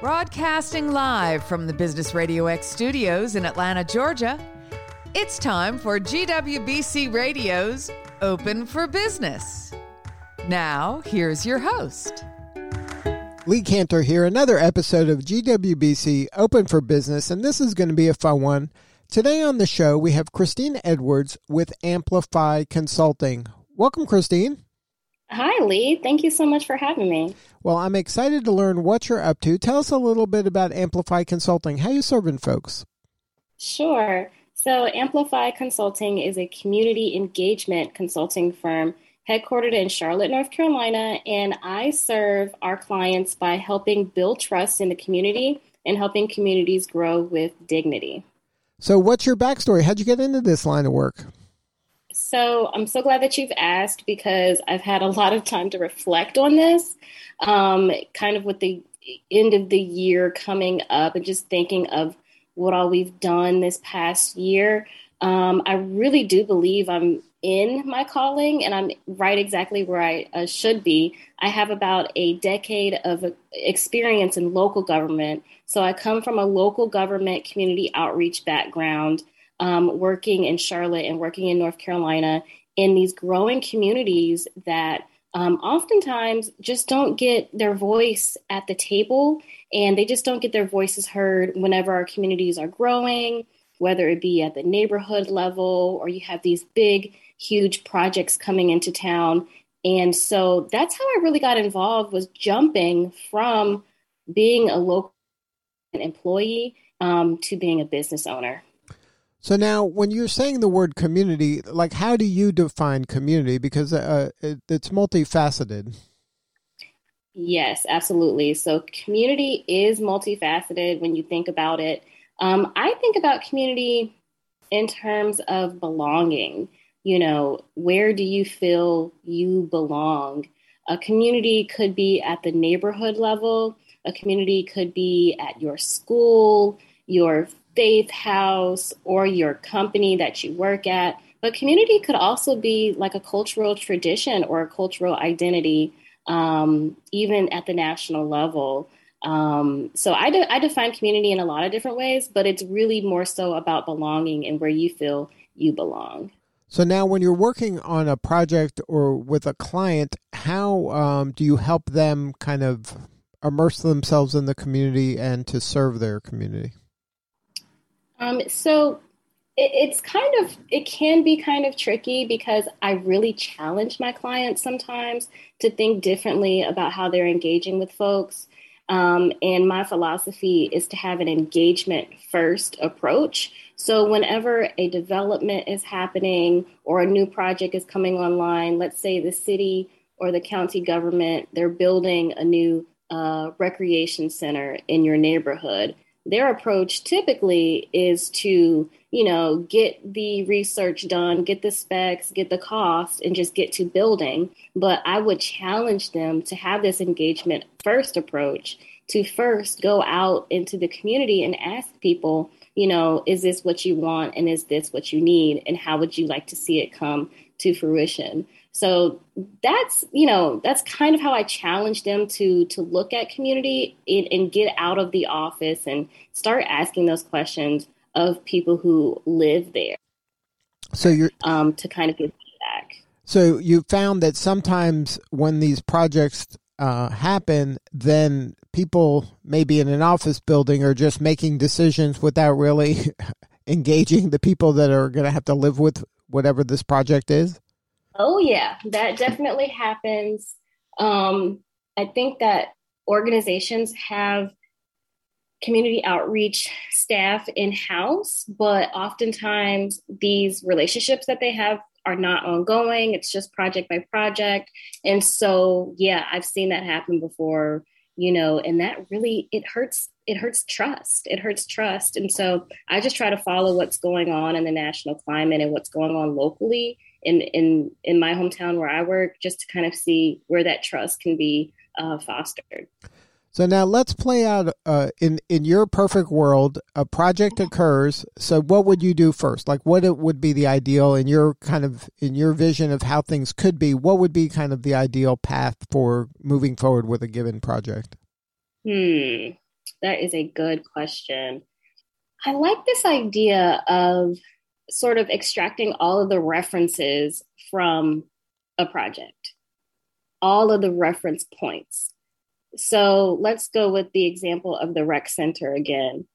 Broadcasting live from the Business Radio X studios in Atlanta, Georgia, it's time for GWBC Radio's Open for Business. Now, here's your host. Lee Kantor here, another episode of GWBC Open for Business, and this is going to be a fun one. Today on the show, we have Christine Edwards with Amplify Consulting. Welcome, Christine. Hi, Lee. Thank you so much for having me. Well, I'm excited to learn what you're up to. Tell us a little bit about Amplify Consulting. How you serving folks? Sure. So, Amplify Consulting is a community engagement consulting firm headquartered in Charlotte, North Carolina, and I serve our clients by helping build trust in the community and helping communities grow with dignity. So, what's your backstory? How'd you get into this line of work? So I'm so glad that you've asked because I've had a lot of time to reflect on this, um, kind of with the end of the year coming up and just thinking of what all we've done this past year. Um, I really do believe I'm in my calling and I'm right exactly where I uh, should be. I have about a decade of experience in local government. So I come from a local government community outreach background um, working in Charlotte and working in North Carolina in these growing communities that um, oftentimes just don't get their voice at the table and they just don't get their voices heard whenever our communities are growing, whether it be at the neighborhood level or you have these big, huge projects coming into town. And so that's how I really got involved was jumping from being a local employee um, to being a business owner. So now, when you're saying the word community, like how do you define community? Because uh, it, it's multifaceted. Yes, absolutely. So community is multifaceted when you think about it. Um, I think about community in terms of belonging. You know, where do you feel you belong? A community could be at the neighborhood level. A community could be at your school, your faith house or your company that you work at. But community could also be like a cultural tradition or a cultural identity, um, even at the national level. Um, so I, de- I define community in a lot of different ways, but it's really more so about belonging and where you feel you belong. So now, when you're working on a project or with a client, how um, do you help them kind of immerse themselves in the community and to serve their community? Um, so it, it's kind of, it can be kind of tricky because I really challenge my clients sometimes to think differently about how they're engaging with folks. Um, and my philosophy is to have an engagement first approach. So, whenever a development is happening or a new project is coming online, let's say the city or the county government, they're building a new uh, recreation center in your neighborhood their approach typically is to you know get the research done get the specs get the cost and just get to building. But i would challenge them to have this engagement first approach to first go out into the community and ask people you know is this what you want and is this what you need and how would you like to see it come to fruition so that's you know that's kind of how I challenge them to to look at community and, and get out of the office and start asking those questions of people who live there. So you're um, to kind of get feedback. So you found that sometimes when these projects uh, happen, then people maybe in an office building are just making decisions without really engaging the people that are going to have to live with whatever this project is. Oh, yeah, that definitely happens. Um, I think that organizations have community outreach staff in house, but oftentimes these relationships that they have are not ongoing. It's just project by project. And so, yeah, I've seen that happen before, you know, and that really it hurts it hurts trust. It hurts trust. And so I just try to follow what's going on in the national climate and what's going on locally in in in my hometown where I work, just to kind of see where that trust can be uh, fostered. So now let's play out uh, in in your perfect world. A project occurs. So what would you do first? Like what it would be the ideal in your kind of in your vision of how things could be? What would be kind of the ideal path for moving forward with a given project? Hmm. that is a good question. I like this idea of sort of extracting all of the references from a project, all of the reference points. So let's go with the example of the rec center again.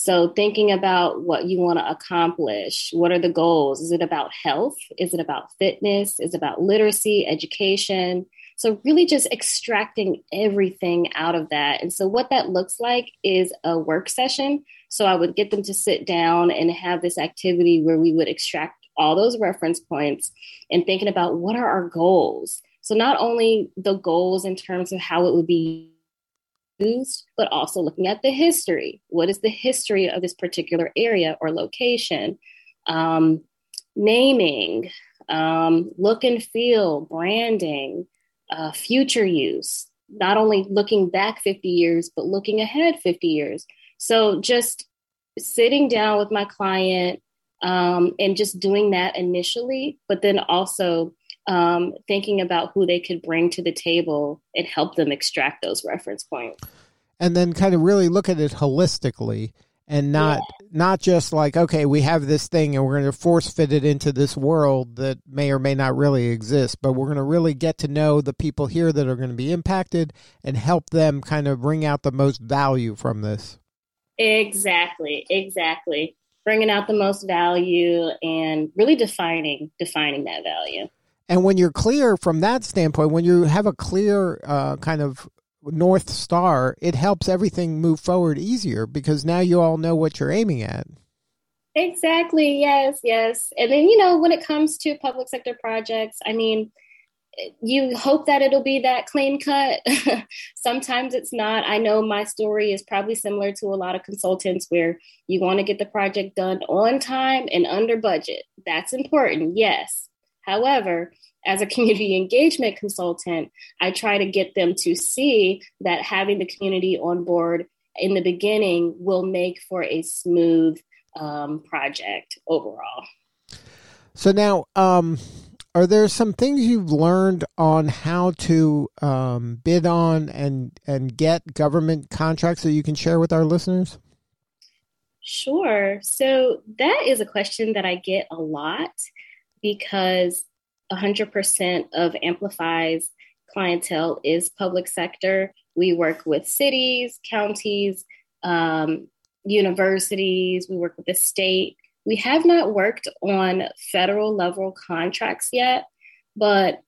So, thinking about what you want to accomplish, what are the goals? Is it about health? Is it about fitness? Is it about literacy, education? So, really just extracting everything out of that. And so, what that looks like is a work session. So, I would get them to sit down and have this activity where we would extract all those reference points and thinking about what are our goals. So, not only the goals in terms of how it would be used, but also looking at the history. What is the history of this particular area or location? Um, naming, um, look and feel, branding, uh, future use, not only looking back 50 years, but looking ahead 50 years. So just sitting down with my client um, and just doing that initially, but then also um, thinking about who they could bring to the table and help them extract those reference points. And then kind of really look at it holistically and not yeah. not just like okay we have this thing and we're going to force fit it into this world that may or may not really exist but we're going to really get to know the people here that are going to be impacted and help them kind of bring out the most value from this exactly exactly bringing out the most value and really defining defining that value and when you're clear from that standpoint, when you have a clear uh, kind of north star, it helps everything move forward easier because now you all know what you're aiming at. Exactly. Yes. Yes. And then, you know, when it comes to public sector projects, I mean, you hope that it'll be that clean cut. Sometimes it's not. I know my story is probably similar to a lot of consultants where you want to get the project done on time and under budget. That's important. Yes. However, as a community engagement consultant, I try to get them to see that having the community on board in the beginning will make for a smooth um, project overall. So now, um, are there some things you've learned on how to um, bid on and and get government contracts that you can share with our listeners? Sure. So that is a question that I get a lot because 100% of Amplify's clientele is public sector. We work with cities, counties, um, universities, we work with the state. We have not worked on federal level contracts yet, but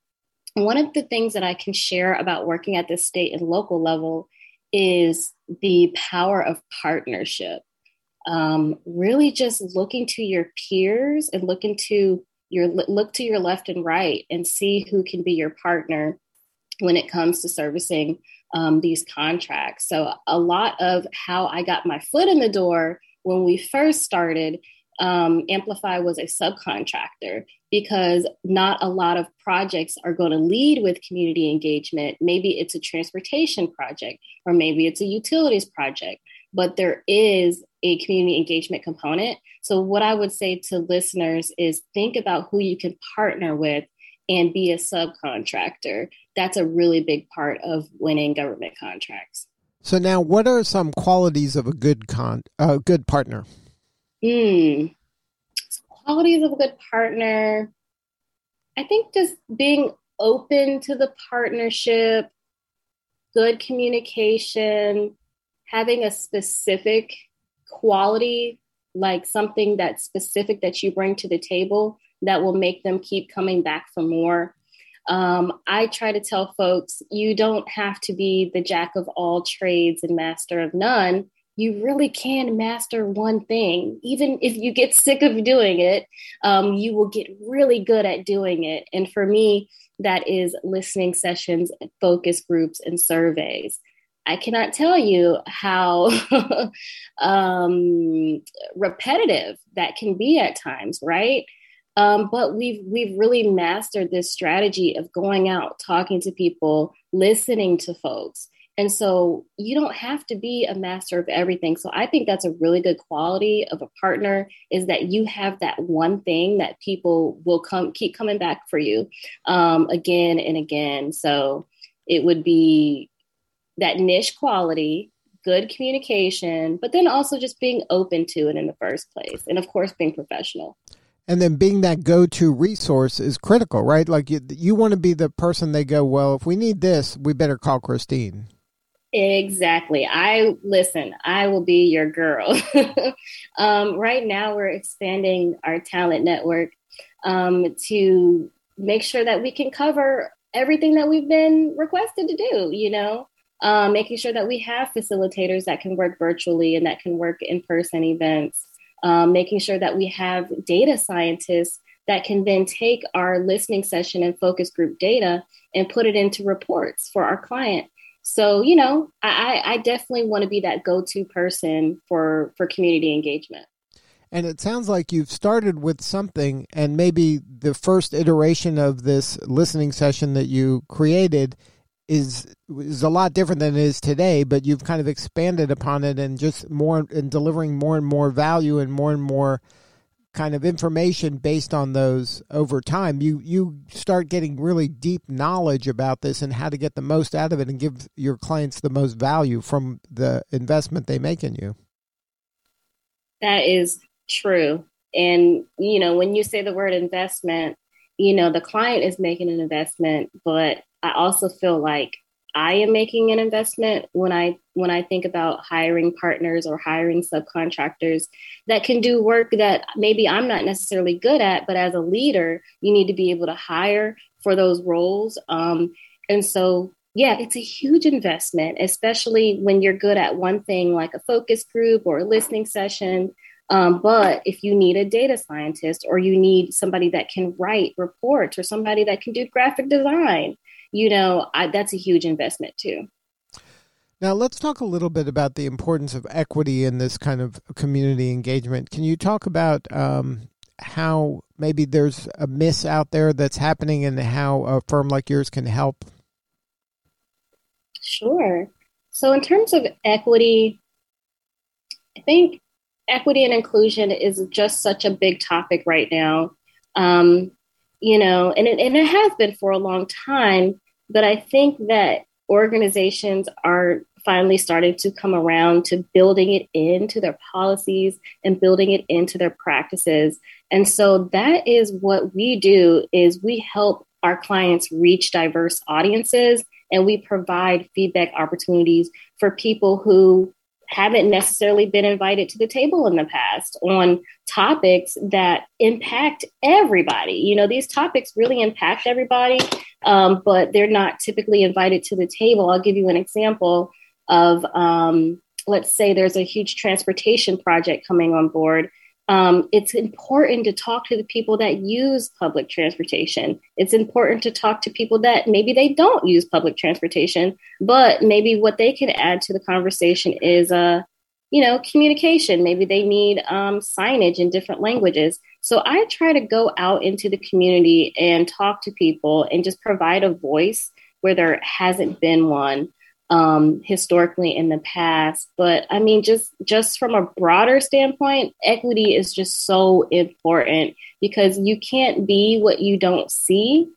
one of the things that I can share about working at the state and local level is the power of partnership. Um, really just looking to your peers and looking to your look to your left and right and see who can be your partner when it comes to servicing um, these contracts. So a lot of how I got my foot in the door when we first started um, Amplify was a subcontractor because not a lot of projects are going to lead with community engagement. Maybe it's a transportation project, or maybe it's a utilities project, but there is a community engagement component. So, what I would say to listeners is think about who you can partner with and be a subcontractor. That's a really big part of winning government contracts. So now, what are some qualities of a good con a good partner? Hmm. qualities of a good partner. I think just being open to the partnership, good communication, having a specific quality, like something that's specific that you bring to the table that will make them keep coming back for more. Um, I try to tell folks you don't have to be the jack of all trades and master of none. You really can master one thing. Even if you get sick of doing it, um, you will get really good at doing it. And for me, that is listening sessions, focus groups, and surveys. I cannot tell you how um, repetitive that can be at times, right? Um, but we've we've really mastered this strategy of going out, talking to people, listening to folks, and so you don't have to be a master of everything. So I think that's a really good quality of a partner is that you have that one thing that people will come keep coming back for you um, again and again. So it would be that niche quality, good communication, but then also just being open to it in the first place. And of course, being professional. And then being that go to resource is critical, right? Like you, you want to be the person they go, well, if we need this, we better call Christine. Exactly. I listen, I will be your girl. um, right now, we're expanding our talent network um, to make sure that we can cover everything that we've been requested to do, you know, um, making sure that we have facilitators that can work virtually and that can work in person events, um, making sure that we have data scientists that can then take our listening session and focus group data and put it into reports for our client. So you know i i definitely want to be that go-to person for for community engagement. And it sounds like you've started with something and maybe the first iteration of this listening session that you created is is a lot different than it is today but you've kind of expanded upon it and just more and delivering more and more value and more and more kind of information based on those over time. You you start getting really deep knowledge about this and how to get the most out of it and give your clients the most value from the investment they make in you. That is true. And you know when you say the word investment you know the client is making an investment but i also feel like I am making an investment when I when I think about hiring partners or hiring subcontractors that can do work that maybe I'm not necessarily good at, but as a leader, you need to be able to hire for those roles. Um, and so, yeah, it's a huge investment, especially when you're good at one thing like a focus group or a listening session. Um, but if you need a data scientist or you need somebody that can write reports or somebody that can do graphic design, you know, I, that's a huge investment too. Now, let's talk a little bit about the importance of equity in this kind of community engagement. Can you talk about um, how maybe there's a miss out there that's happening and how a firm like yours can help? Sure. So, in terms of equity, I think equity and inclusion is just such a big topic right now. Um, you know, and it, and it has been for a long time. But I think that organizations are finally starting to come around to building it into their policies and building it into their practices. And so that is what we do is we help our clients reach diverse audiences and we provide feedback opportunities for people who haven't necessarily been invited to the table in the past on topics that impact everybody. You know, these topics really impact everybody, um, but they're not typically invited to the table. I'll give you an example of, um, let's say there's a huge transportation project coming on board um, it's important to talk to the people that use public transportation. It's important to talk to people that maybe they don't use public transportation, but maybe what they can add to the conversation is, uh, you know, communication. Maybe they need um, signage in different languages. So I try to go out into the community and talk to people and just provide a voice where there hasn't been one um, historically in the past. But I mean, just just from a broader standpoint, equity is just so important because you can't be what you don't see.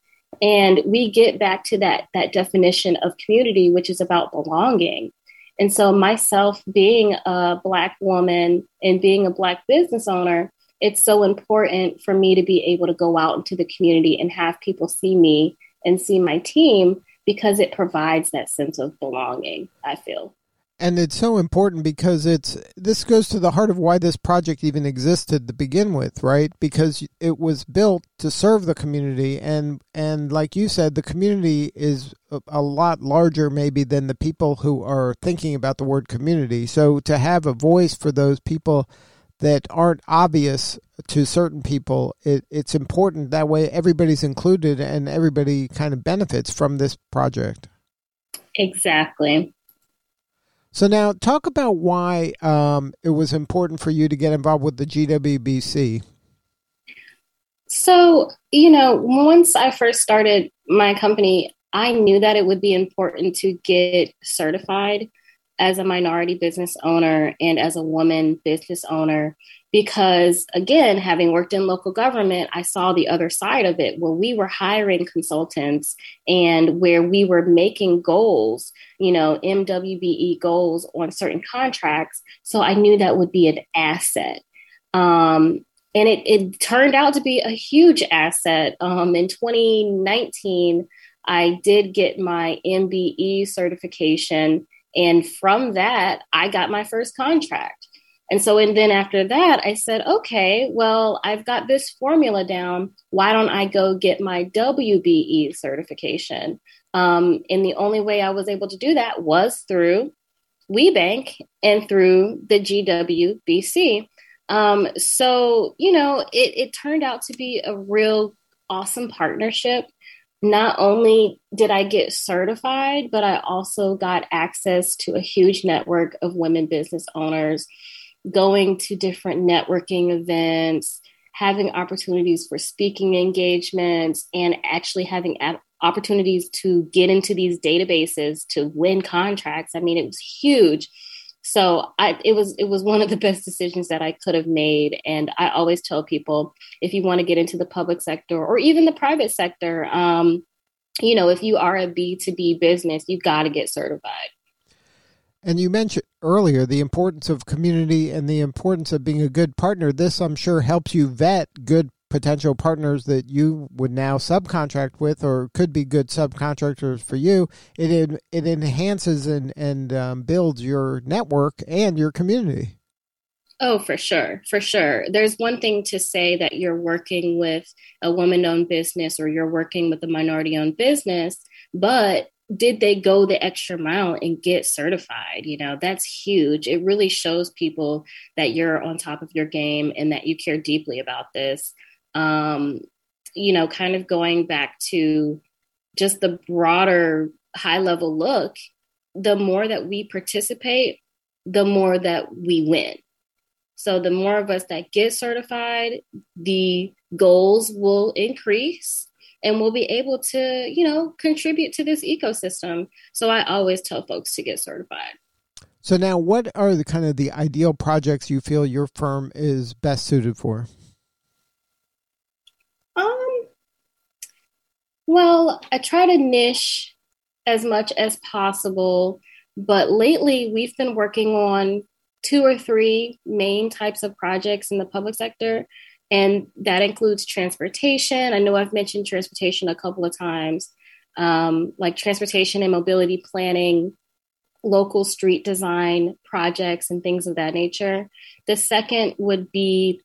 And we get back to that that definition of community, which is about belonging. And so, myself being a Black woman and being a Black business owner, it's so important for me to be able to go out into the community and have people see me and see my team because it provides that sense of belonging, I feel. And it's so important because it's this goes to the heart of why this project even existed to begin with, right? Because it was built to serve the community and and like you said, the community is a, lot larger maybe than the people who are thinking about the word community. So to have a voice for those people that aren't obvious to certain people, it, it's important that way everybody's included and everybody kind of benefits from this project. Exactly. So now, talk about why um, it was important for you to get involved with the GWBC. So, you know, once I first started my company, I knew that it would be important to get certified as a minority business owner and as a woman business owner. because again having worked in local government i saw the other side of it where we were hiring consultants and where we were making goals you know mwbe goals on certain contracts so i knew that would be an asset um, and it, it turned out to be a huge asset um, in 2019 i did get my mbe certification and from that i got my first contract and so, and then after that, I said, okay, well, I've got this formula down. Why don't I go get my WBE certification? Um, and the only way I was able to do that was through WBENC and through the GWBC. Um, so, you know, it, it turned out to be a real awesome partnership. Not only did I get certified, but I also got access to a huge network of women business owners going to different networking events, having opportunities for speaking engagements, and actually having opportunities to get into these databases to win contracts. I mean, it was huge. So I, it was it was one of the best decisions that I could have made. And I always tell people if you want to get into the public sector or even the private sector, um, you know, if you are a B two B business, you've got to get certified. And you mentioned earlier the importance of community and the importance of being a good partner. This, I'm sure, helps you vet good potential partners that you would now subcontract with or could be good subcontractors for you. It it enhances and and um, builds your network and your community. Oh, for sure, for sure. There's one thing to say that you're working with a woman-owned business or you're working with a minority-owned business, but did they go the extra mile and get certified? You know, that's huge. It really shows people that you're on top of your game and that you care deeply about this. Um, you know, kind of going back to just the broader high level look, the more that we participate, the more that we win. So the more of us that get certified, the goals will increase and we'll be able to, you know, contribute to this ecosystem. So I always tell folks to get certified. So now what are the kind of the ideal projects you feel your firm is best suited for? Um well, I try to niche as much as possible, but lately we've been working on two or three main types of projects in the public sector and that includes transportation. I know I've mentioned transportation a couple of times, um, like transportation and mobility planning, local street design projects, and things of that nature. The second would be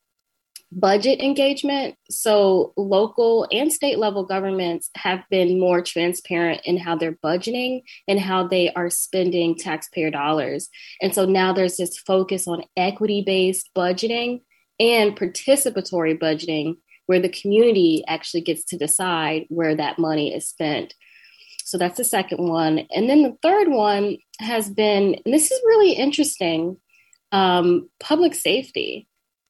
budget engagement. So, local and state level governments have been more transparent in how they're budgeting and how they are spending taxpayer dollars. And so now there's this focus on equity based budgeting and participatory budgeting, where the community actually gets to decide where that money is spent. So that's the second one. And then the third one has been, and this is really interesting um, public safety.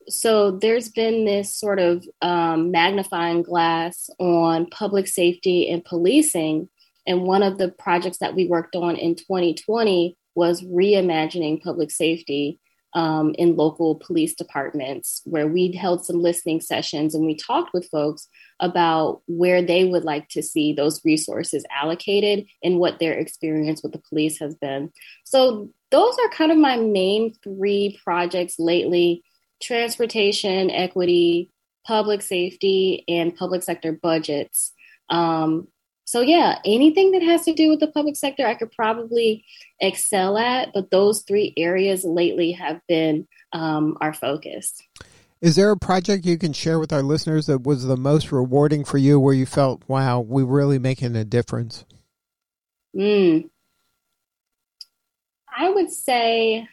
So there's been this sort of um, magnifying glass on public safety and policing. And one of the projects that we worked on in 2020 was reimagining public safety um, in local police departments where we held some listening sessions and we talked with folks about where they would like to see those resources allocated and what their experience with the police has been. So, those are kind of my main three projects lately transportation, equity, public safety, and public sector budgets. Um, so yeah, anything that has to do with the public sector, I could probably excel at. But those three areas lately have been um, our focus. Is there a project you can share with our listeners that was the most rewarding for you, where you felt, "Wow, we're really making a difference"? Mm. I would say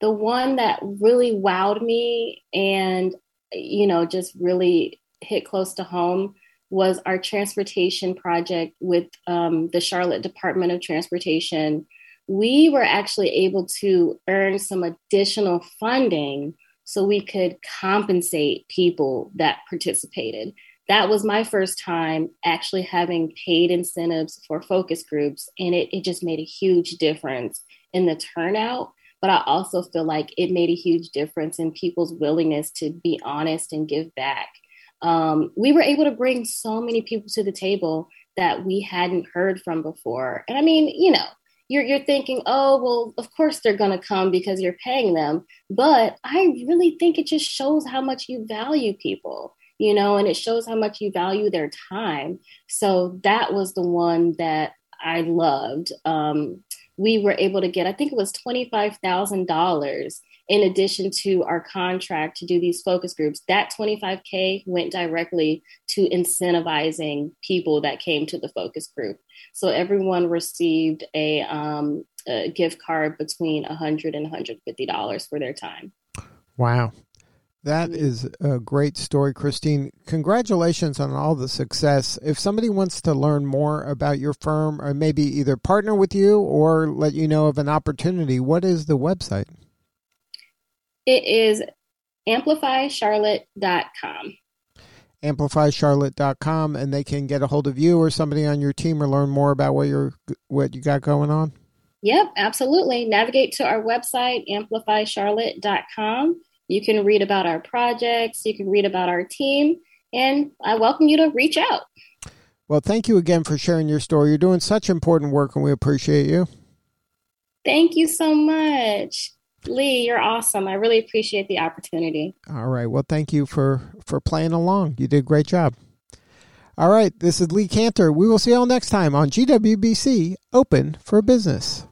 the one that really wowed me and you know just really hit close to home was our transportation project with um, the Charlotte Department of Transportation. We were actually able to earn some additional funding so we could compensate people that participated. That was my first time actually having paid incentives for focus groups, and it, it just made a huge difference in the turnout but I also feel like it made a huge difference in people's willingness to be honest and give back. Um, we were able to bring so many people to the table that we hadn't heard from before. And I mean, you know, you're you're thinking, oh well, of course they're gonna come because you're paying them. But I really think it just shows how much you value people, you know, and it shows how much you value their time. So that was the one that I loved. Um, we were able to get, I think it was twenty five thousand dollars in addition to our contract to do these focus groups, that 25K went directly to incentivizing people that came to the focus group. So everyone received a, um, a gift card between 100 and $150 for their time. Wow. That mm-hmm. is a great story, Christine. Congratulations on all the success. If somebody wants to learn more about your firm or maybe either partner with you or let you know of an opportunity, what is the website? It is amplifycharlotte.com. Amplifycharlotte.com, and they can get a hold of you or somebody on your team or learn more about what you're what you got going on. Yep, absolutely. Navigate to our website, amplifycharlotte.com. You can read about our projects, you can read about our team, and I welcome you to reach out. Well, thank you again for sharing your story. You're doing such important work, and we appreciate you. Thank you so much. Lee, you're awesome. I really appreciate the opportunity. All right. Well, thank you for for playing along. You did a great job. All right. This is Lee Kantor. We will see you all next time on GWBC Open for Business.